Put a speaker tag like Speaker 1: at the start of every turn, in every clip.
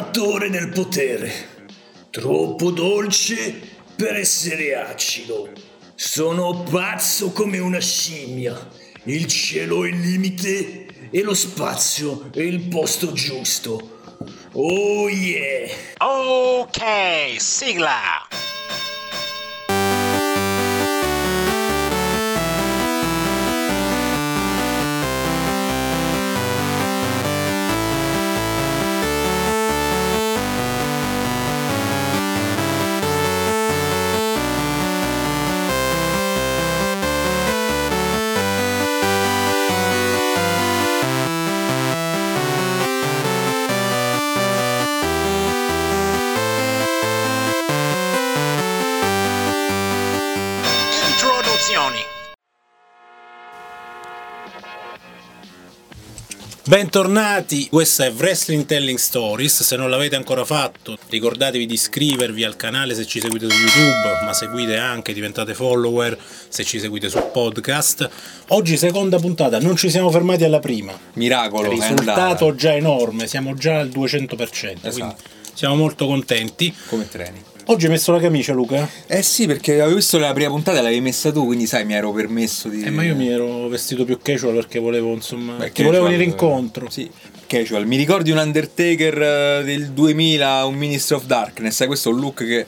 Speaker 1: Sono l'attore del potere, troppo dolce per essere acido. Sono pazzo come una scimmia. Il cielo è il limite e lo spazio è il posto giusto. Oh yeah!
Speaker 2: Ok, sigla!
Speaker 3: Bentornati, questa è Wrestling Telling Stories, se non l'avete ancora fatto ricordatevi di iscrivervi al canale se ci seguite su YouTube, ma seguite anche, diventate follower se ci seguite su podcast. Oggi seconda puntata, non ci siamo fermati alla prima,
Speaker 4: Miracolo, è
Speaker 3: risultato già enorme, siamo già al 200%, quindi
Speaker 4: Esatto.
Speaker 3: siamo molto contenti.
Speaker 4: come treni.
Speaker 3: Oggi hai messo la camicia Luca?
Speaker 4: Eh sì, perché avevo visto la prima puntata l'avevi messa tu, quindi sai, mi ero permesso di.
Speaker 3: Eh, ma io mi ero vestito più casual perché volevo insomma,
Speaker 4: Beh,
Speaker 3: ti volevo venire incontro.
Speaker 4: Sì, casual. Mi ricordi un Undertaker eh, del 2000, un Ministry of Darkness, sai, questo è un look che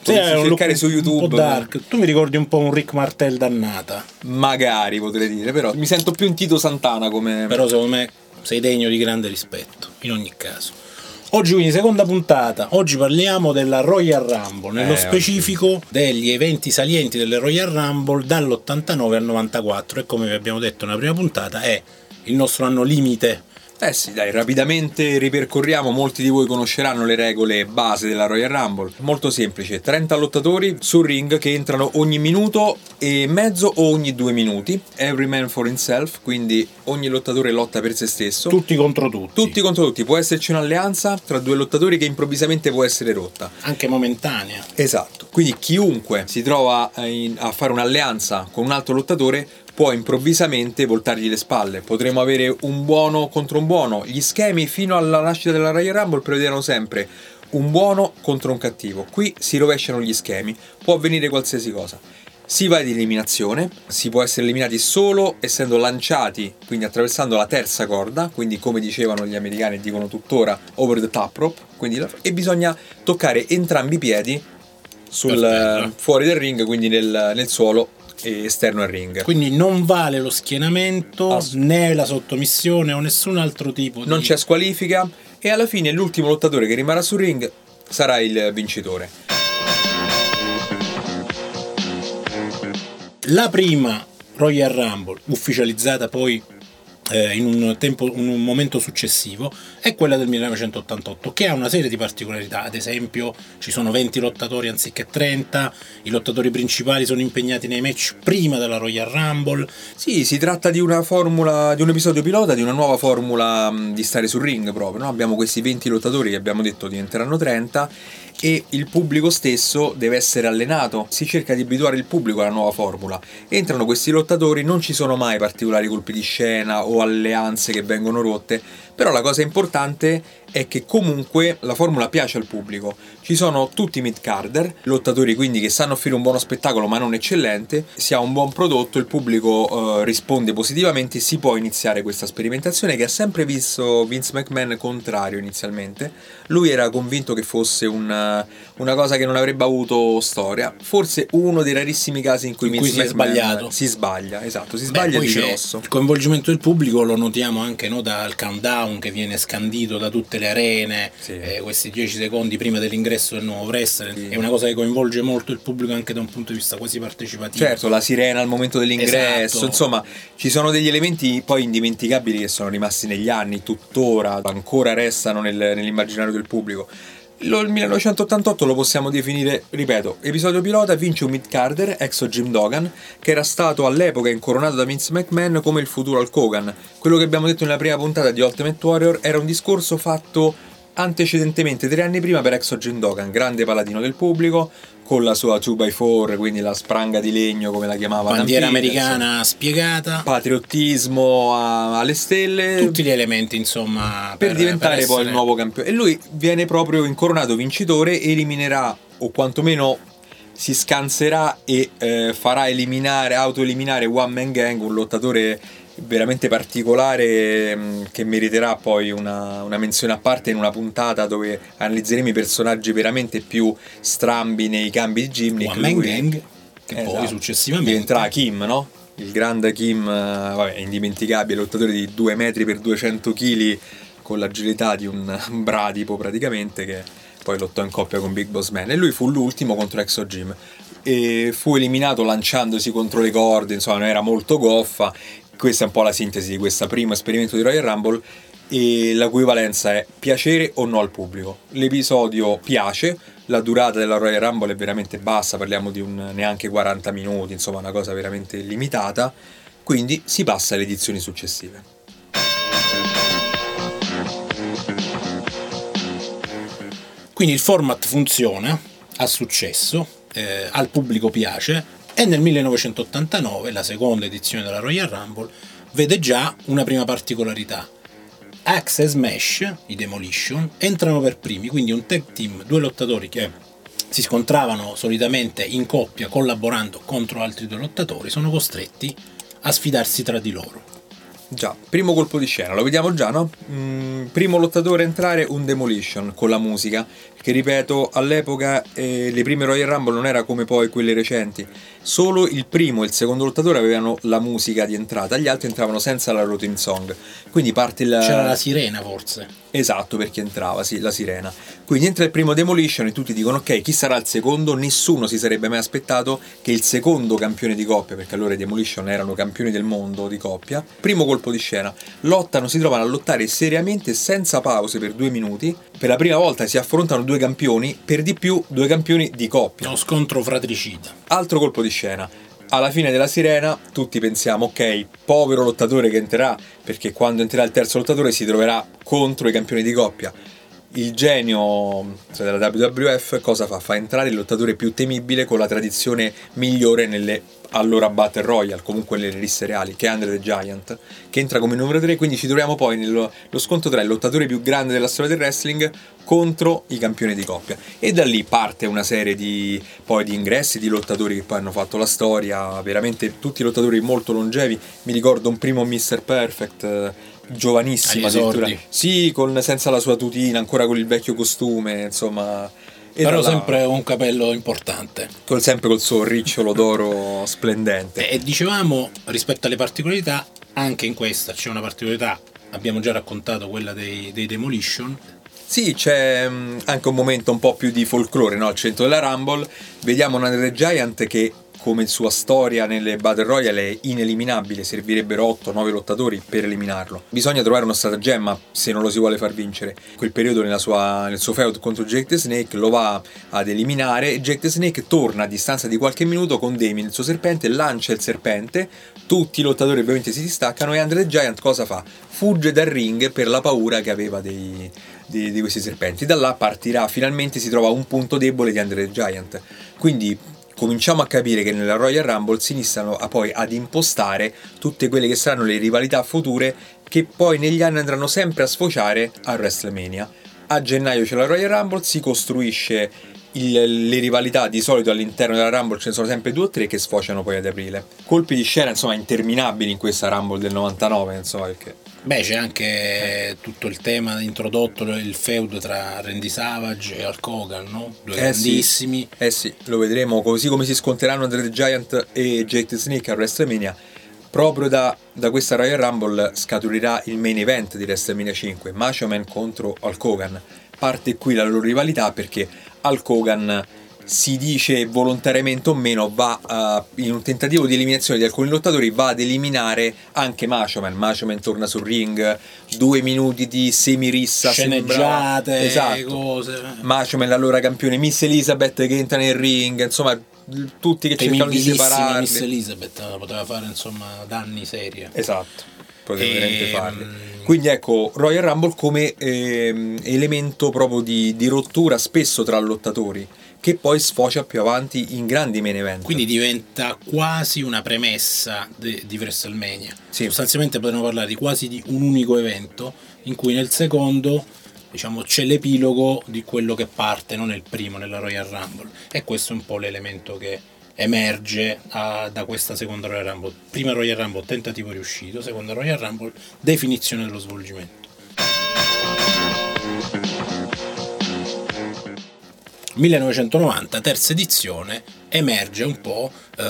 Speaker 3: Sì, un
Speaker 4: cercare su
Speaker 3: un
Speaker 4: YouTube.
Speaker 3: po' dark. Tu mi ricordi un po' un Rick Martel dannata.
Speaker 4: Magari potrei dire, però mi sento più un Tito Santana come.
Speaker 3: Però secondo me sei degno di grande rispetto, in ogni caso. Oggi quindi seconda puntata, oggi parliamo della Royal Rumble, nello
Speaker 4: Eh,
Speaker 3: specifico degli eventi salienti delle Royal Rumble dall'89 al 94 e come vi abbiamo detto nella prima puntata è il nostro anno limite.
Speaker 4: Eh sì, dai, rapidamente ripercorriamo, molti di voi conosceranno le regole base della Royal Rumble. Molto semplice, 30 lottatori sul ring che entrano ogni minuto e mezzo o ogni due minuti. Every man for himself, quindi ogni lottatore lotta per se stesso.
Speaker 3: Tutti contro tutti,
Speaker 4: Tutti contro tutti, può esserci un'alleanza tra due lottatori che improvvisamente può essere rotta.
Speaker 3: anche momentanea.
Speaker 4: Esatto. Quindi chiunque si trova a fare un'alleanza con un altro lottatore può improvvisamente voltargli le spalle. Potremo avere un buono contro un buono. Gli schemi fino alla nascita della Royal Rumble prevedevano sempre un buono contro un cattivo. Qui si rovesciano gli schemi, può avvenire qualsiasi cosa. Si va di eliminazione, si può essere eliminati solo essendo lanciati, quindi attraversando la terza corda, quindi come dicevano gli americani e dicono tuttora, over the top rope, quindi e bisogna toccare entrambi i piedi sul, eh, fuori del ring, quindi nel, nel suolo esterno al ring.
Speaker 3: Quindi non vale lo schienamento
Speaker 4: Ass-
Speaker 3: né la sottomissione o nessun altro tipo
Speaker 4: Non
Speaker 3: di...
Speaker 4: c'è squalifica e alla fine l'ultimo lottatore che rimarrà sul ring sarà il vincitore.
Speaker 3: La prima Royal Rumble, ufficializzata poi eh, in, un tempo, un momento successivo, è quella del 1988, che ha una serie di particolarità. Ad esempio, ci sono 20 lottatori anziché 30, i lottatori principali sono impegnati nei match prima della Royal Rumble.
Speaker 4: Sì, si tratta di una formula, di un episodio pilota, di una nuova formula mh, di stare sul ring proprio. no? Abbiamo questi 20 lottatori che abbiamo detto diventeranno 30 e il pubblico stesso deve essere allenato. Si cerca di abituare il pubblico alla nuova formula. Entrano questi lottatori, non ci sono mai particolari colpi di scena o alleanze che vengono rotte, però la cosa importante è che comunque la formula piace al pubblico. Ci sono tutti i mid-carder, lottatori quindi che sanno offrire un buono spettacolo ma non eccellente, si ha un buon prodotto, il pubblico eh, risponde positivamente, si può iniziare questa sperimentazione che ha sempre visto Vince McMahon contrario inizialmente. Lui era convinto che fosse un- una cosa che non avrebbe avuto storia, forse uno dei rarissimi casi in cui
Speaker 3: In cui
Speaker 4: Vince
Speaker 3: si è
Speaker 4: McMahon
Speaker 3: sbagliato.
Speaker 4: Si sbaglia, esatto, si
Speaker 3: Beh,
Speaker 4: sbaglia
Speaker 3: poi
Speaker 4: di grosso.
Speaker 3: Il coinvolgimento del pubblico lo notiamo anche no, dal countdown che viene scandito da tutte le arene,
Speaker 4: Sì.
Speaker 3: eh, questi 10 secondi prima dell'ingresso del nuovo wrestler.
Speaker 4: Sì.
Speaker 3: È una cosa che coinvolge molto il pubblico anche da un punto di vista quasi partecipativo.
Speaker 4: Certo, la sirena al momento dell'ingresso,
Speaker 3: Esatto.
Speaker 4: insomma, ci sono degli elementi poi indimenticabili che sono rimasti negli anni, tuttora, ancora restano nel- nell'immaginario del pubblico. Il 1988 lo possiamo definire, ripeto, episodio pilota vince un mid-carder, ex Jim Dogan, che era stato all'epoca incoronato da Vince McMahon come il futuro Hulk Hogan. Quello che abbiamo detto nella prima puntata di Ultimate Warrior era un discorso fatto antecedentemente tre anni prima per Exogen Dogan, grande paladino del pubblico, con la sua 2x4, quindi la spranga di legno come la chiamava
Speaker 3: Bandiera
Speaker 4: Peterson.
Speaker 3: americana spiegata.
Speaker 4: patriottismo a- alle stelle
Speaker 3: Tutti gli elementi, insomma.
Speaker 4: per, diventare
Speaker 3: per
Speaker 4: poi il
Speaker 3: essere-
Speaker 4: nuovo campione e lui viene proprio incoronato vincitore eliminerà o quantomeno si scanserà e eh, farà eliminare autoeliminare One Man Gang un lottatore veramente particolare mh, che meriterà poi una, una menzione a parte in una puntata dove analizzeremo i personaggi veramente più strambi nei cambi di Gimnick
Speaker 3: One Man
Speaker 4: Lui-
Speaker 3: Gang, che poi
Speaker 4: Esatto.
Speaker 3: successivamente
Speaker 4: diventerà Kim, no? Il grande Kim, eh, vabbè, indimenticabile, lottatore di 2 metri per 200 kg con l'agilità di un bradipo praticamente che poi lottò in coppia con Big Boss Man e lui fu l'ultimo contro Exo Jim e fu eliminato lanciandosi contro le corde, insomma non era molto goffa. Questa è un po' la sintesi di questo primo esperimento di Royal Rumble e la cui valenza è piacere o no al pubblico. L'episodio piace, la durata della Royal Rumble è veramente bassa, parliamo di un neanche 40 minuti, insomma una cosa veramente limitata, quindi si passa alle edizioni successive.
Speaker 3: Quindi il format funziona, ha successo, eh, al pubblico piace e nel 1989, la seconda edizione della Royal Rumble, vede già una prima particolarità. Axe e Smash, i Demolition, entrano per primi, quindi un tag team, due lottatori che si scontravano solitamente in coppia collaborando contro altri due lottatori, sono costretti a sfidarsi tra di loro.
Speaker 4: Già, primo colpo di scena, lo vediamo già, no? Mm, primo lottatore a entrare, un Demolition con la musica, che ripeto, all'epoca eh, le prime Royal Rumble non era come poi quelle recenti, solo il primo e il secondo lottatore avevano la musica di entrata, gli altri entravano senza la routine song. Quindi parte il...
Speaker 3: C'era la sirena forse.
Speaker 4: Esatto, per chi entrava, sì, la sirena. Quindi entra il primo Demolition e tutti dicono ok, chi sarà il secondo? Nessuno si sarebbe mai aspettato che il secondo campione di coppia, perché allora i Demolition erano campioni del mondo di coppia, primo colpo di scena, lottano, si trovano a lottare seriamente senza pause per due minuti, per la prima volta si affrontano due campioni, per di più due campioni di coppia.
Speaker 3: Uno scontro fratricida.
Speaker 4: Altro colpo di scena. Alla fine della sirena tutti pensiamo, ok, povero lottatore che entrerà, perché quando entrerà il terzo lottatore si troverà contro i campioni di coppia. Il genio cioè, della WWF cosa fa? Fa entrare il lottatore più temibile con la tradizione migliore nelle allora Battle Royale, comunque nelle risse reali, che è Andre the Giant, che entra come numero 3, quindi ci troviamo poi nello lo scontro tra il lottatore più grande della storia del wrestling contro i campioni di coppia. E da lì parte una serie di, poi di ingressi di lottatori che poi hanno fatto la storia, veramente tutti lottatori molto longevi. Mi ricordo un primo Mr. Perfect, giovanissimo
Speaker 3: Agli
Speaker 4: addirittura. Sì, con, senza la sua tutina, ancora con il vecchio costume, insomma. E
Speaker 3: Però sempre un capello importante.
Speaker 4: col- sempre col suo ricciolo d'oro splendente.
Speaker 3: E dicevamo, rispetto alle particolarità, anche in questa c'è una particolarità, abbiamo già raccontato quella dei, dei Demolition,
Speaker 4: Sì, c'è mm, anche un momento un po' più di folklore no? al centro della Rumble. Vediamo un Andre the Giant che, come sua storia nelle Battle Royale, è ineliminabile. Servirebbero 8-9 lottatori per eliminarlo. Bisogna trovare uno stratagemma se non lo si vuole far vincere. Quel periodo sua- nel suo feud contro Jake the Snake lo va ad eliminare. e Jake the Snake torna a distanza di qualche minuto con Damien, il suo serpente, lancia il serpente. Tutti i lottatori ovviamente si distaccano e Andre the Giant cosa fa? Fugge dal ring per la paura che aveva dei, di, di questi serpenti. Da là partirà, finalmente si trova un punto debole di Andre the Giant. Quindi cominciamo a capire che nella Royal Rumble si iniziano a poi ad impostare tutte quelle che saranno le rivalità future che poi negli anni andranno sempre a sfociare a WrestleMania. A gennaio c'è la Royal Rumble, si costruisce il- le rivalità di solito all'interno della Rumble ce ne sono sempre due o tre che sfociano poi ad aprile. Colpi di scena insomma interminabili in questa Rumble del 99, insomma, perché
Speaker 3: Beh, c'è anche tutto il tema introdotto, il feud tra Randy Savage e Hulk Hogan, no? Due
Speaker 4: Eh sì.
Speaker 3: grandissimi.
Speaker 4: Eh sì, lo vedremo così come si sconteranno Andre the Giant e Jake Snake a WrestleMania. Proprio da, da questa Royal Rumble scaturirà il main event di WrestleMania 5, Macho Man contro Hulk Hogan. Parte qui la loro rivalità perché Hulk Hogan si dice volontariamente o meno va eh, in un tentativo di eliminazione di alcuni lottatori va ad eliminare anche Macho Man. Macho Man torna sul ring, due minuti di semirissa
Speaker 3: Sceneggiate,
Speaker 4: esatto.
Speaker 3: cose.
Speaker 4: Macho Man, l'allora campione, Miss Elizabeth che entra nel ring, insomma, tutti che cercano di separarli.
Speaker 3: Miss Elizabeth, poteva fare insomma danni serie.
Speaker 4: Esatto, poteva veramente farli. Quindi ecco, Royal Rumble come ehm, elemento proprio di, di rottura spesso tra lottatori, che poi sfocia più avanti in grandi main event.
Speaker 3: Quindi diventa quasi una premessa de- di WrestleMania.
Speaker 4: Sì.
Speaker 3: Sostanzialmente potremmo parlare di quasi di un unico evento in cui nel secondo diciamo, c'è l'epilogo di quello che parte, non nel primo, nella Royal Rumble. E questo è un po' l'elemento che emerge ah, da questa seconda Royal Rumble. Prima Royal Rumble, tentativo riuscito, seconda Royal Rumble, definizione dello svolgimento. 1990, terza edizione, emerge un po' eh,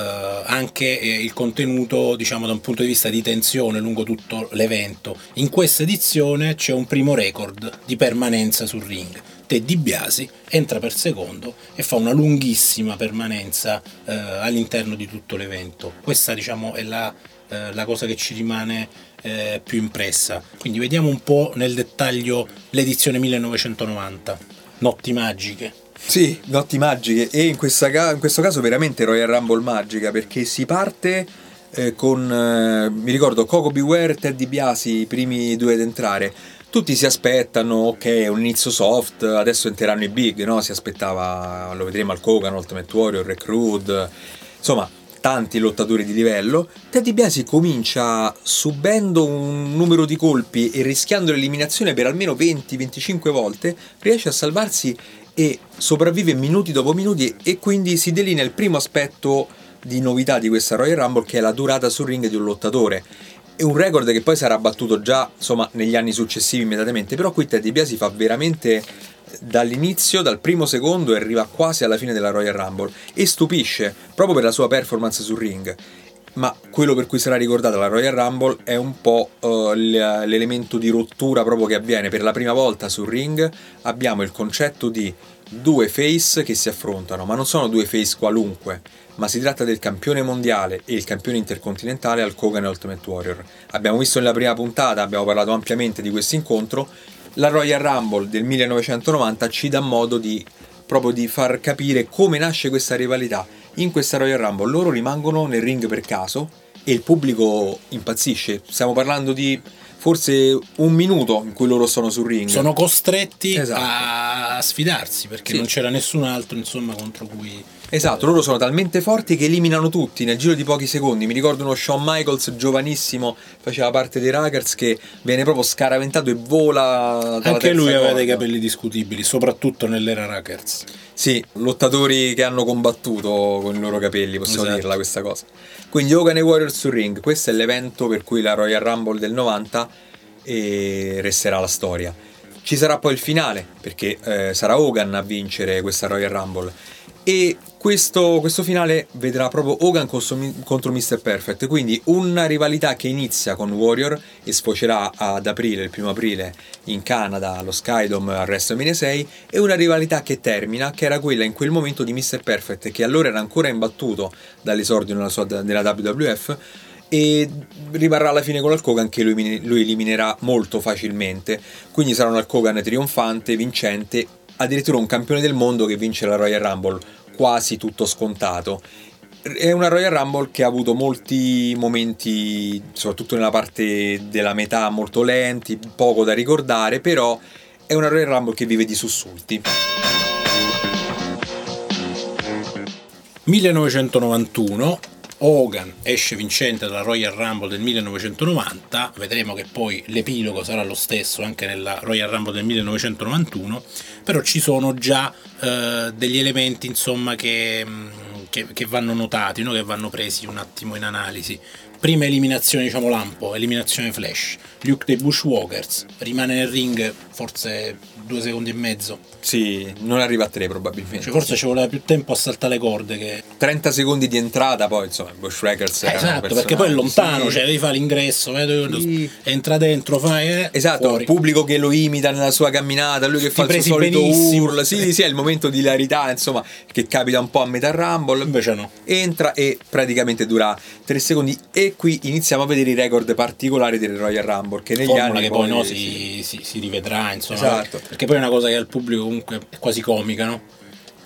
Speaker 3: anche eh, il contenuto, diciamo, da un punto di vista di tensione lungo tutto l'evento. In questa edizione c'è un primo record di permanenza sul ring. Ted DiBiase entra per secondo e fa una lunghissima permanenza eh, all'interno di tutto l'evento. Questa, diciamo, è la, eh, la cosa che ci rimane eh, più impressa. Quindi vediamo un po' nel dettaglio l'edizione 1990. Notti magiche.
Speaker 4: Sì, notti magiche e in, ca- in questo caso veramente Royal Rumble magica perché si parte eh, con, eh, mi ricordo, Coco Beware e Ted DiBiase, i primi due ad entrare. Tutti si aspettano, ok, un inizio soft, adesso entreranno i big, no? Si aspettava, lo vedremo al Kogan, Ultimate Warrior, Recruit, insomma, tanti lottatori di livello. Ted DiBiase comincia subendo un numero di colpi e rischiando l'eliminazione per almeno 20-25 volte, riesce a salvarsi e sopravvive minuti dopo minuti e quindi si delinea il primo aspetto di novità di questa Royal Rumble che è la durata sul ring di un lottatore. È un record che poi sarà battuto già insomma, negli anni successivi immediatamente, però qui Ted DiBiase fa veramente dall'inizio, dal primo secondo e arriva quasi alla fine della Royal Rumble e stupisce proprio per la sua performance sul ring. Ma quello per cui sarà ricordata la Royal Rumble è un po' uh, l'elemento di rottura proprio che avviene per la prima volta sul ring. Abbiamo il concetto di due face che si affrontano, ma non sono due face qualunque, ma si tratta del campione mondiale e il campione intercontinentale al Kogan Ultimate Warrior. Abbiamo visto nella prima puntata, abbiamo parlato ampiamente di questo incontro. La Royal Rumble del 1990 ci dà modo di proprio di far capire come nasce questa rivalità in questa Royal Rumble loro rimangono nel ring per caso e il pubblico impazzisce. Stiamo parlando di forse un minuto in cui loro sono sul ring.
Speaker 3: Sono costretti
Speaker 4: Esatto.
Speaker 3: a sfidarsi perché
Speaker 4: Sì.
Speaker 3: non c'era nessun altro insomma contro cui
Speaker 4: Esatto, loro sono talmente forti che eliminano tutti nel giro di pochi secondi. Mi ricordo uno Shawn Michaels giovanissimo, faceva parte dei Rackers, che viene proprio scaraventato e vola.
Speaker 3: anche lui aveva dei capelli discutibili, soprattutto nell'era Rackers.
Speaker 4: Sì, lottatori che hanno combattuto con i loro capelli, possiamo
Speaker 3: Esatto.
Speaker 4: dirla questa cosa. Quindi Hogan e Warriors sul ring, questo è l'evento per cui la Royal Rumble del 90 e resterà la storia. Ci sarà poi il finale, perché eh, sarà Hogan a vincere questa Royal Rumble. E questo, questo finale vedrà proprio Hogan contro, Mr. Perfect, quindi una rivalità che inizia con Warrior e sfocerà ad aprile, il primo aprile, in Canada, allo Skydome al WrestleMania 6, e una rivalità che termina, che era quella in quel momento di Mr. Perfect, che allora era ancora imbattuto dall'esordio nella, sua, nella WWF, e rimarrà alla fine con Hulk Hogan che lui eliminerà molto facilmente. Quindi sarà un Hulk Hogan trionfante, vincente, addirittura un campione del mondo che vince la Royal Rumble, quasi tutto scontato. È una Royal Rumble che ha avuto molti momenti, soprattutto nella parte della metà, molto lenti, poco da ricordare, però è una Royal Rumble che vive di sussulti.
Speaker 3: 1991 Hogan esce vincente dalla Royal Rumble del 1990, vedremo che poi l'epilogo sarà lo stesso anche nella Royal Rumble del 1991, però ci sono già eh, degli elementi insomma che, mh, che- che vanno notati, no? che vanno presi un attimo in analisi. Prima eliminazione, diciamo lampo, eliminazione flash. Luke dei Bushwalkers rimane nel ring forse due secondi e mezzo.
Speaker 4: Sì, non arriva a tre probabilmente.
Speaker 3: Cioè, forse ci voleva più tempo a saltare le corde che
Speaker 4: 30 secondi di entrata, poi insomma, Bush Records
Speaker 3: Eh, esatto, perché poi è lontano, cioè devi fare l'ingresso, vedo-
Speaker 4: Sì.
Speaker 3: entra dentro, fai eh,
Speaker 4: Esatto,
Speaker 3: fuori.
Speaker 4: il pubblico che lo imita nella sua camminata, lui che fa il suo solito
Speaker 3: benissimo.
Speaker 4: urlo. Sì, sì, è il momento di hilarità, insomma, che capita un po' a metà Rumble.
Speaker 3: Invece no.
Speaker 4: Entra e praticamente dura 3 secondi. E qui iniziamo a vedere i record particolari del Royal Rumble. Che negli
Speaker 3: Formula
Speaker 4: anni
Speaker 3: che poi no,
Speaker 4: sì.
Speaker 3: si, si- si rivedrà, insomma.
Speaker 4: Esatto.
Speaker 3: Perché poi è una cosa che al pubblico comunque è quasi comica, no?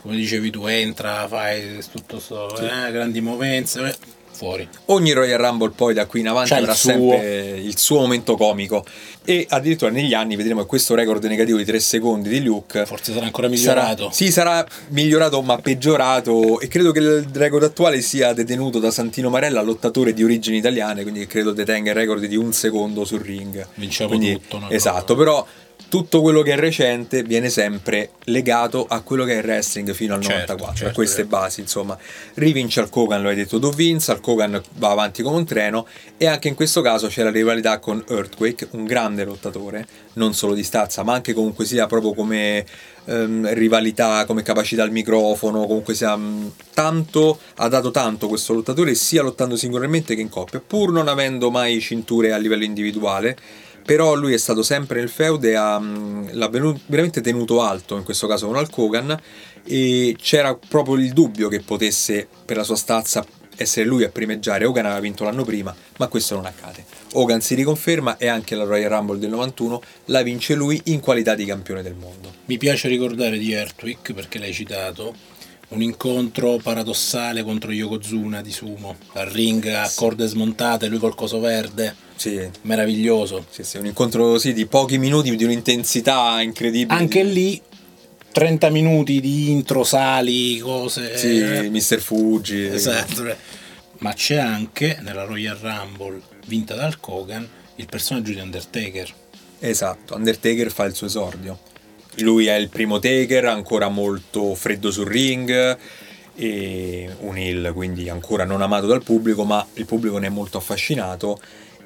Speaker 3: Come dicevi tu, entra, fai tutto sto, eh, grandi movenze, eh. fuori.
Speaker 4: Ogni Royal Rumble poi da qui in avanti
Speaker 3: il
Speaker 4: avrà
Speaker 3: suo.
Speaker 4: sempre il suo momento comico e addirittura negli anni vedremo che questo record negativo di 3 secondi di Luke
Speaker 3: Forse sarà ancora
Speaker 4: sarà,
Speaker 3: migliorato.
Speaker 4: sì, sarà migliorato ma peggiorato e credo che il record attuale sia detenuto da Santino Marella, lottatore di origini italiane, quindi credo detenga il record di un secondo sul ring.
Speaker 3: Vinciamo
Speaker 4: Quindi-
Speaker 3: tutto, no?
Speaker 4: Esatto, però tutto quello che è recente viene sempre legato a quello che è il wrestling fino al
Speaker 3: Certo,
Speaker 4: 94,
Speaker 3: certo,
Speaker 4: a queste
Speaker 3: certo.
Speaker 4: basi, insomma. Rivince al Kogan, lo hai detto tu Vince, al Kogan va avanti come un treno e anche in questo caso c'è la rivalità con Earthquake, un grande lottatore, non solo di stazza, ma anche comunque sia proprio come ehm, rivalità, come capacità al microfono, comunque sia mm, tanto, ha dato tanto questo lottatore sia lottando singolarmente che in coppia, pur non avendo mai cinture a livello individuale. Però lui è stato sempre nel feud e ha, mm, l'ha venu- veramente tenuto alto, in questo caso con Hulk Hogan, e c'era proprio il dubbio che potesse, per la sua stazza, essere lui a primeggiare. Hogan aveva vinto l'anno prima, ma questo non accade. Hogan si riconferma e anche la Royal Rumble del 91 la vince lui in qualità di campione del mondo.
Speaker 3: Mi piace ricordare di Earthwick perché l'hai citato. Un incontro paradossale contro Yokozuna di Sumo al ring a corde smontate, lui col coso verde,
Speaker 4: Sì,
Speaker 3: meraviglioso.
Speaker 4: sì, sì, un incontro sì, di pochi minuti, di un'intensità incredibile.
Speaker 3: Anche lì 30 minuti di intro, sali, cose.
Speaker 4: Sì,
Speaker 3: eh,
Speaker 4: Mr. Fuji.
Speaker 3: esatto. Ma c'è anche nella Royal Rumble vinta dal Kogan il personaggio di Undertaker.
Speaker 4: Esatto, Undertaker fa il suo esordio. Lui è il primo Taker, ancora molto freddo sul ring e un heel, quindi ancora non amato dal pubblico, ma il pubblico ne è molto affascinato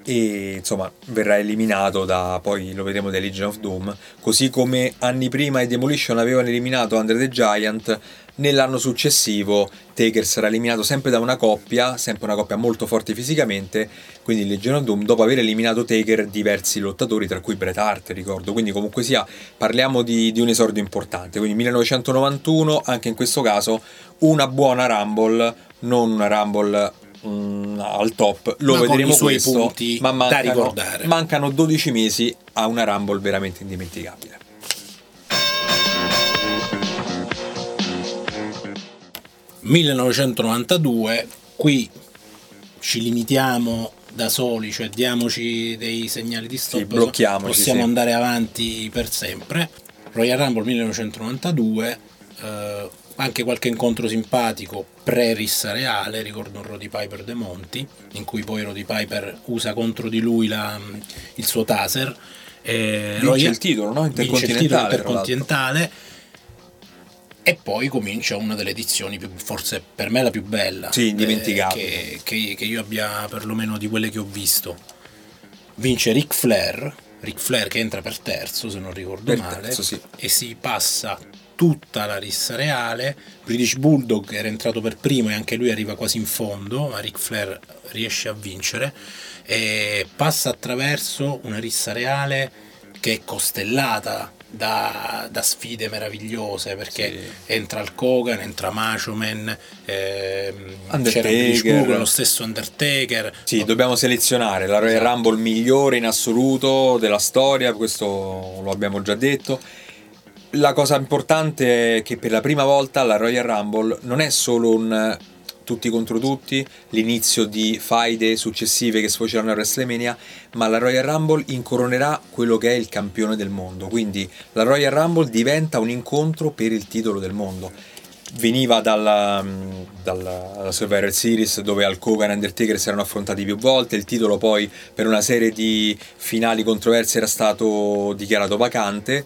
Speaker 4: e insomma verrà eliminato da poi lo vedremo da Legion of Doom, così come anni prima i Demolition avevano eliminato Under the Giant, nell'anno successivo Taker sarà eliminato sempre da una coppia, sempre una coppia molto forte fisicamente, quindi Legion of Doom, dopo aver eliminato Taker diversi lottatori, tra cui Bret Hart, ricordo, quindi comunque sia, parliamo di, di un esordio importante, quindi 1991, anche in questo caso, una buona Rumble, non una Rumble mm, al top, lo
Speaker 3: Ma
Speaker 4: vedremo questo,
Speaker 3: punti
Speaker 4: ma
Speaker 3: da
Speaker 4: mancano,
Speaker 3: ricordare.
Speaker 4: mancano 12 mesi a una Rumble veramente indimenticabile.
Speaker 3: 1992, qui ci limitiamo da soli, cioè diamoci dei segnali di stop,
Speaker 4: Sì,
Speaker 3: possiamo
Speaker 4: sì.
Speaker 3: andare avanti per sempre. Royal Rumble 1992, eh, anche qualche incontro simpatico pre-rissa reale, ricordo un Roddy Piper De Monti, in cui poi Roddy Piper usa contro di lui la- il suo taser. eh,
Speaker 4: Vince
Speaker 3: Royal-
Speaker 4: il titolo, no?
Speaker 3: vince il titolo
Speaker 4: Intercontinentale,
Speaker 3: intercontinentale e poi comincia una delle edizioni più, forse per me la più bella
Speaker 4: Sì, indimenticabile.
Speaker 3: eh, che, che- che io abbia perlomeno di quelle che ho visto vince Ric Flair Ric Flair che entra per terzo se non ricordo
Speaker 4: Per
Speaker 3: male
Speaker 4: terzo, sì.
Speaker 3: e si passa tutta la rissa reale British Bulldog era entrato per primo e anche lui arriva quasi in fondo ma Ric Flair riesce a vincere e passa attraverso una rissa reale che è costellata da, da sfide meravigliose perché entra il Kogan, entra Macho Man, ehm, c'era Bulldog, lo stesso Undertaker.
Speaker 4: Sì, dobbiamo selezionare la Royal
Speaker 3: Esatto.
Speaker 4: Rumble migliore in assoluto della storia, questo lo abbiamo già detto. La cosa importante è che per la prima volta la Royal Rumble non è solo un tutti contro tutti, l'inizio di faide successive che sfoceranno a WrestleMania, ma la Royal Rumble incoronerà quello che è il campione del mondo. Quindi la Royal Rumble diventa un incontro per il titolo del mondo. Veniva dalla, dalla, dalla Survivor Series dove Hulk Hogan e Undertaker si erano affrontati più volte. Il titolo poi per una serie di finali controverse era stato dichiarato vacante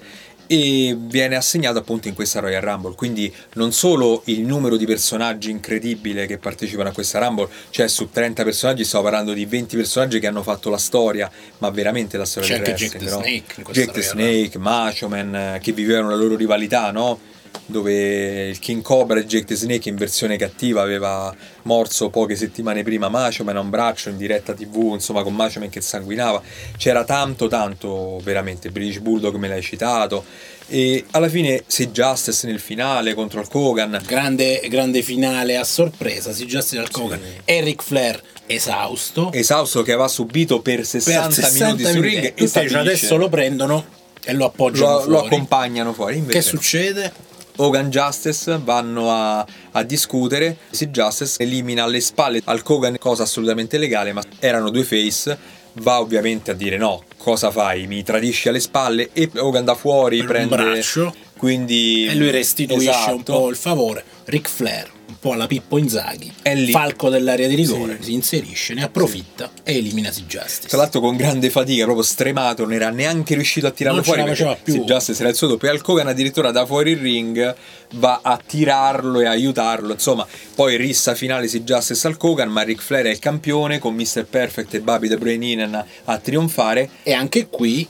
Speaker 4: e viene assegnato appunto in questa Royal Rumble quindi non solo il numero di personaggi incredibile che partecipano a questa Rumble cioè su 30 personaggi stiamo parlando di 20 personaggi che hanno fatto la storia ma veramente la storia
Speaker 3: C'è
Speaker 4: del
Speaker 3: Jack
Speaker 4: wrestling
Speaker 3: the
Speaker 4: no?
Speaker 3: Snake
Speaker 4: Jack the Snake, Macho Man eh, che vivevano la loro rivalità no? Dove il King Cobra e Jake the Snake in versione cattiva aveva morso poche settimane prima Macho Man a un braccio in diretta tv insomma con Macho Man che sanguinava c'era tanto tanto veramente British Bulldog me l'hai citato e alla fine se Justice nel finale contro il Hogan
Speaker 3: Grande, grande finale a sorpresa, si Justin al Kogan e Ric Flair esausto.
Speaker 4: esausto che aveva subito per 60,
Speaker 3: per 60
Speaker 4: minuti sul ring e
Speaker 3: adesso lo prendono e lo appoggiano
Speaker 4: lo, lo
Speaker 3: fuori.
Speaker 4: accompagnano fuori
Speaker 3: Che
Speaker 4: invece no.
Speaker 3: succede?
Speaker 4: Hogan Justice vanno a, a discutere. Si Justice elimina alle spalle al Hogan, cosa assolutamente legale, ma erano due face. Va ovviamente a dire no, cosa fai? Mi tradisci alle spalle e Hogan da fuori
Speaker 3: Per un
Speaker 4: prende
Speaker 3: braccio.
Speaker 4: quindi
Speaker 3: E lui restituisce un
Speaker 4: Esatto.
Speaker 3: po' il favore. Ric Flair, un po' alla Pippo Inzaghi,
Speaker 4: È lì.
Speaker 3: falco dell'area di rigore,
Speaker 4: Sì.
Speaker 3: si inserisce, ne approfitta e elimina Si Justice.
Speaker 4: Tra l'altro con grande fatica, proprio stremato, non era neanche riuscito a tirarlo
Speaker 3: Non
Speaker 4: fuori.
Speaker 3: la faceva più.
Speaker 4: Sì, Justice era il suo doppio. E al Kogan addirittura da fuori il ring va a tirarlo e aiutarlo. Insomma, poi rissa finale si Justice al Kogan, ma Ric Flair è il campione con Mr. Perfect e Bobby the Brain Heenan a trionfare.
Speaker 3: E anche qui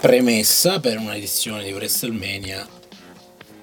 Speaker 3: premessa per una edizione di WrestleMania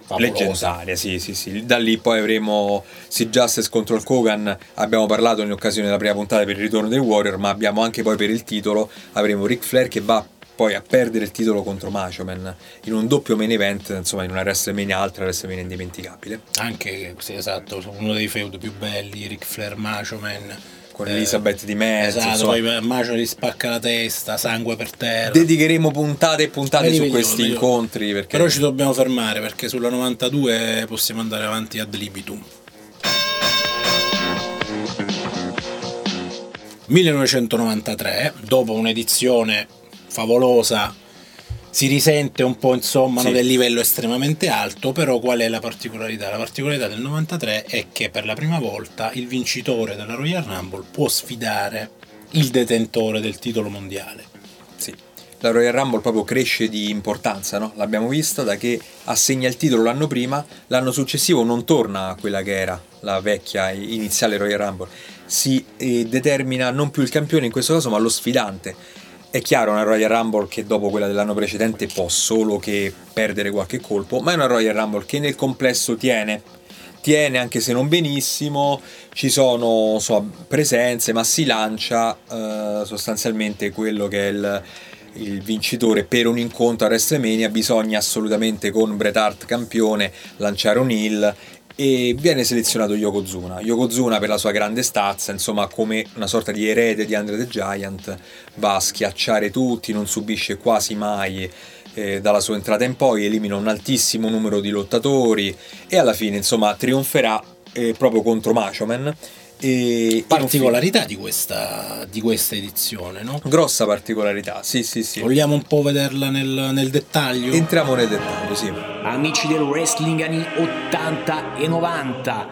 Speaker 3: favolosa.
Speaker 4: Leggendaria, sì, sì, sì. Da lì poi avremo Sid Justice contro il Kogan. Abbiamo parlato in occasione della prima puntata per il ritorno dei Warrior, ma abbiamo anche poi per il titolo avremo Ric Flair che va poi a perdere il titolo contro Macho Man in un doppio main event, insomma, in una WrestleMania altra WrestleMania indimenticabile.
Speaker 3: Anche, sì, esatto, uno dei feud più belli, Ric Flair, Macho Man.
Speaker 4: Con
Speaker 3: eh,
Speaker 4: Elizabeth di mezzo,
Speaker 3: Esatto,
Speaker 4: insomma.
Speaker 3: poi Macho gli spacca la testa, sangue per terra.
Speaker 4: Dedicheremo puntate e puntate
Speaker 3: Me li
Speaker 4: su questi
Speaker 3: li-
Speaker 4: incontri perché
Speaker 3: Però ci dobbiamo fermare perché sulla 92 possiamo andare avanti ad libitum. 1993, dopo un'edizione favolosa, si risente un po' insomma
Speaker 4: Sì.
Speaker 3: del livello estremamente alto, però qual è la particolarità? La particolarità del 93 è che per la prima volta il vincitore della Royal Rumble può sfidare il detentore del titolo mondiale.
Speaker 4: Sì. La Royal Rumble proprio cresce di importanza, no? L'abbiamo vista da che assegna il titolo l'anno prima, l'anno successivo non torna a quella che era la vecchia iniziale Royal Rumble, si eh, determina non più il campione in questo caso ma lo sfidante. È chiaro una Royal Rumble che dopo quella dell'anno precedente può solo che perdere qualche colpo, ma è una Royal Rumble che nel complesso tiene. Tiene anche se non benissimo, ci sono so, presenze, ma si lancia eh, sostanzialmente quello che è il, il vincitore per un incontro a WrestleMania, bisogna assolutamente con Bret Hart campione lanciare un heel e viene selezionato Yokozuna. Yokozuna per la sua grande stazza, insomma come una sorta di erede di Andre the Giant, va a schiacciare tutti, non subisce quasi mai eh, dalla sua entrata in poi, elimina un altissimo numero di lottatori e alla fine insomma trionferà eh, proprio contro Macho Man. E
Speaker 3: Particolarità di questa, di questa edizione, no?
Speaker 4: Grossa particolarità, sì sì sì.
Speaker 3: Vogliamo un po' vederla nel, nel dettaglio?
Speaker 4: Entriamo nel dettaglio, sì.
Speaker 5: Amici del wrestling anni 80 e 90,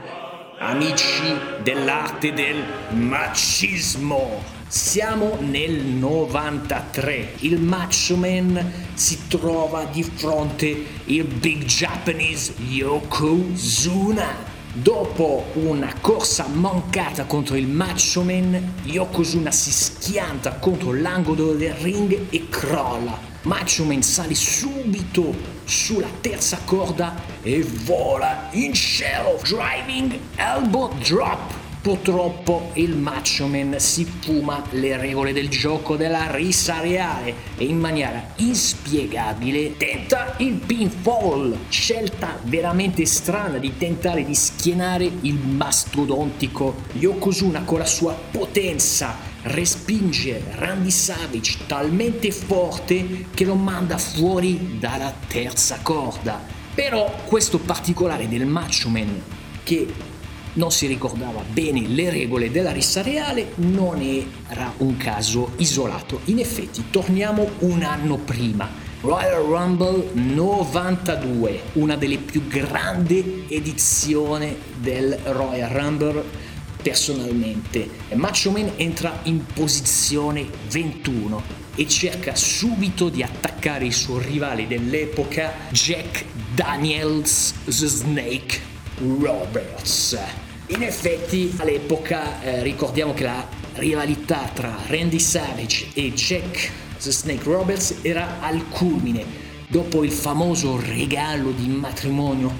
Speaker 5: amici dell'arte del macismo. Siamo nel 93. Il Macho Man si trova di fronte il Big Japanese Yokozuna. Dopo una corsa mancata contro il Macho Man, Yokozuna si schianta contro l'angolo del ring e crolla. Macho Man sale subito sulla terza corda e vola in cielo, driving elbow drop. Purtroppo il Macho Man si fuma le regole del gioco della rissa reale e in maniera inspiegabile tenta il pinfall, scelta veramente strana di tentare di schienare il mastodontico Yokozuna con la sua potenza respinge Randy Savage talmente forte che lo manda fuori dalla terza corda. Però questo particolare del Macho Man che non si ricordava bene le regole della rissa reale non era un caso isolato. In effetti, torniamo un anno prima. Royal Rumble 92, una delle più grandi edizioni del Royal Rumble personalmente. Macho Man entra in posizione 21 e cerca subito di attaccare il suo rivale dell'epoca, Jack Daniels Snake Roberts. In effetti all'epoca eh, ricordiamo che la rivalità tra Randy Savage e Jack The Snake Roberts era al culmine dopo il famoso regalo di matrimonio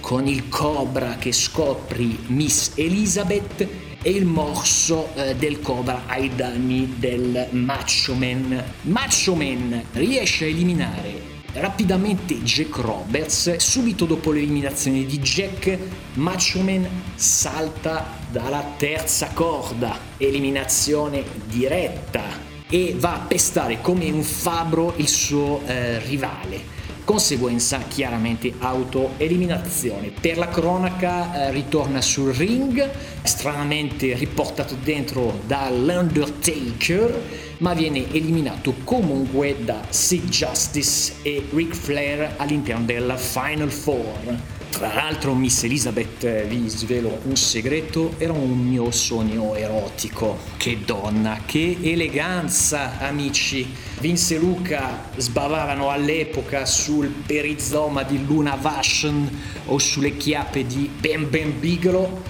Speaker 5: con il cobra che scopri Miss Elizabeth e il morso eh, del cobra ai danni del Macho Man. Macho Man riesce a eliminare rapidamente Jack Roberts. Subito dopo l'eliminazione di Jack, Macho Man salta dalla terza corda, eliminazione diretta, e va a pestare come un fabbro il suo eh, rivale. Conseguenza chiaramente autoeliminazione. Per la cronaca eh, ritorna sul ring, stranamente riportato dentro dall'Undertaker, ma viene eliminato comunque da Sid Justice e Ric Flair all'interno del Final Four. Tra l'altro Miss Elizabeth, eh, vi svelo un segreto, era un mio sogno erotico. Che donna, che eleganza, amici. Vince e Luca sbavavano all'epoca sul perizoma di Luna Vashon o sulle chiappe di Ben Ben Bigelow,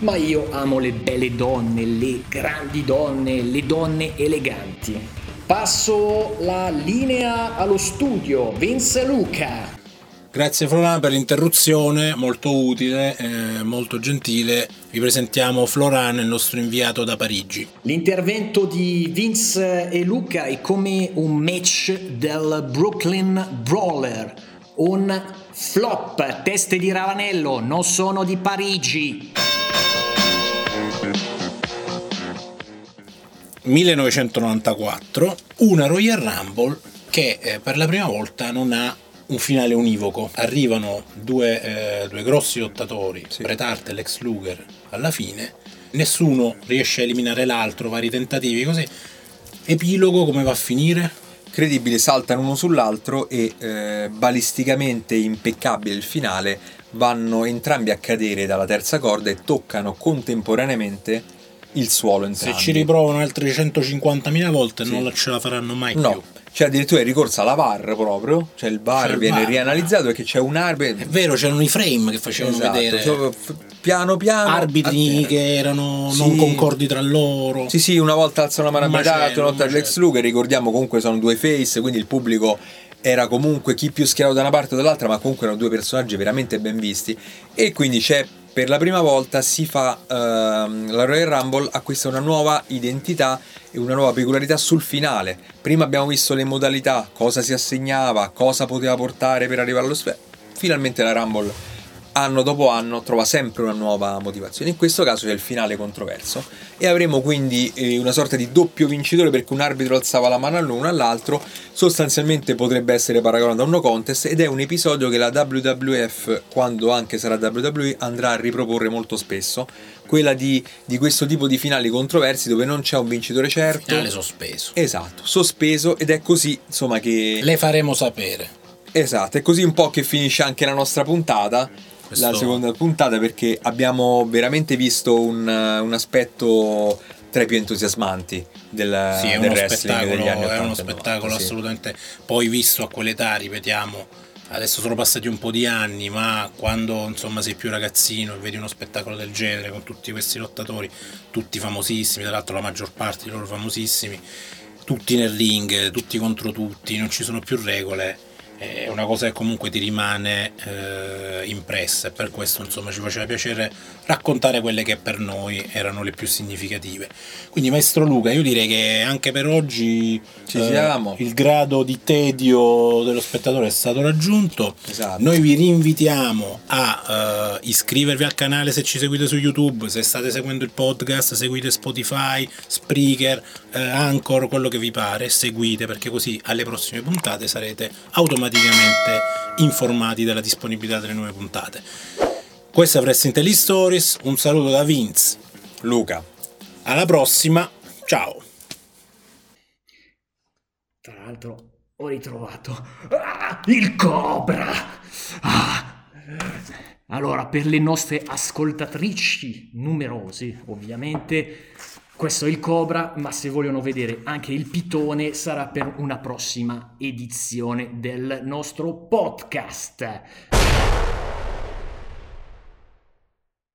Speaker 5: ma io amo le belle donne, le grandi donne, le donne eleganti. Passo la linea allo studio, Vince Luca.
Speaker 3: Grazie Florian per l'interruzione, molto utile, eh, molto gentile. Vi presentiamo Floran, il nostro inviato da Parigi.
Speaker 5: L'intervento di Vince e Luca è come un match del Brooklyn Brawler, un flop, teste di Ravanello, non sono di Parigi.
Speaker 3: 1994, una Royal Rumble che eh, per la prima volta non ha un finale univoco. Arrivano due, eh, due grossi lottatori, sì. Bret Hart e Lex Luger, alla fine. Nessuno riesce a eliminare l'altro, vari tentativi, così. Epilogo come va a finire?
Speaker 4: Credibile, saltano uno sull'altro e eh, balisticamente impeccabile il finale. Vanno entrambi a cadere dalla terza corda e toccano contemporaneamente il suolo entrambi.
Speaker 3: Se ci riprovano altre 150.000 volte sì. non ce la faranno mai
Speaker 4: no.
Speaker 3: più.
Speaker 4: Cioè addirittura è ricorso alla VAR proprio, cioè il VAR viene VAR. rianalizzato perché c'è un arbitro...
Speaker 3: È vero, c'erano i frame che facevano
Speaker 4: esatto,
Speaker 3: vedere...
Speaker 4: Cioè, piano piano...
Speaker 3: Arbitri che erano sì. non concordi tra loro.
Speaker 4: Sì, sì, una volta alzano la mano a metà, una volta Lex Luger, ricordiamo comunque sono due face, quindi il pubblico era comunque chi più schierato da una parte o dall'altra, ma comunque erano due personaggi veramente ben visti. E quindi c'è per la prima volta si fa uh, la Royal Rumble acquista una nuova identità e una nuova peculiarità sul finale. Prima abbiamo visto le modalità, cosa si assegnava, cosa poteva portare per arrivare allo sfera. Finalmente la Rumble anno dopo anno trova sempre una nuova motivazione. In questo caso c'è il finale controverso e avremo quindi eh, una sorta di doppio vincitore perché un arbitro alzava la mano all'uno all'altro, sostanzialmente potrebbe essere paragonato a un no contest ed è un episodio che la WWF, quando anche sarà WWE, andrà a riproporre molto spesso, quella di, di questo tipo di finali controversi dove non c'è un vincitore certo.
Speaker 3: Finale sospeso.
Speaker 4: Esatto, sospeso ed è così insomma che...
Speaker 3: Le faremo sapere.
Speaker 4: Esatto, è così un po' che finisce anche la nostra puntata questo... la seconda puntata perché abbiamo veramente visto un, un aspetto tra i più entusiasmanti del,
Speaker 3: sì,
Speaker 4: del wrestling degli anni 80.
Speaker 3: È uno spettacolo sì. assolutamente. Poi visto a quell'età, ripetiamo, adesso sono passati un po' di anni, ma quando insomma sei più ragazzino e vedi uno spettacolo del genere con tutti questi lottatori, tutti famosissimi, tra l'altro la maggior parte di loro famosissimi, tutti nel ring, tutti contro tutti, non ci sono più regole è una cosa che comunque ti rimane eh, impressa e per questo insomma ci faceva piacere raccontare quelle che per noi erano le più significative. Quindi maestro Luca, io direi che anche per oggi
Speaker 4: eh,
Speaker 3: il grado di tedio dello spettatore è stato raggiunto.
Speaker 4: Esatto.
Speaker 3: Noi vi rinvitiamo a uh, iscrivervi al canale se ci seguite su YouTube, se state seguendo il podcast, seguite Spotify, Spreaker, uh, Anchor, quello che vi pare, seguite perché così alle prossime puntate sarete automaticamente automaticamente informati della disponibilità delle nuove puntate. Questa è Wrestling Tele Stories, un saluto da Vince,
Speaker 4: Luca.
Speaker 3: Alla prossima, ciao.
Speaker 5: Tra l'altro ho ritrovato ah, il Cobra. Ah. Allora, per le nostre ascoltatrici numerose, ovviamente, questo è il Cobra, ma se vogliono vedere anche il pitone sarà per una prossima edizione del nostro podcast.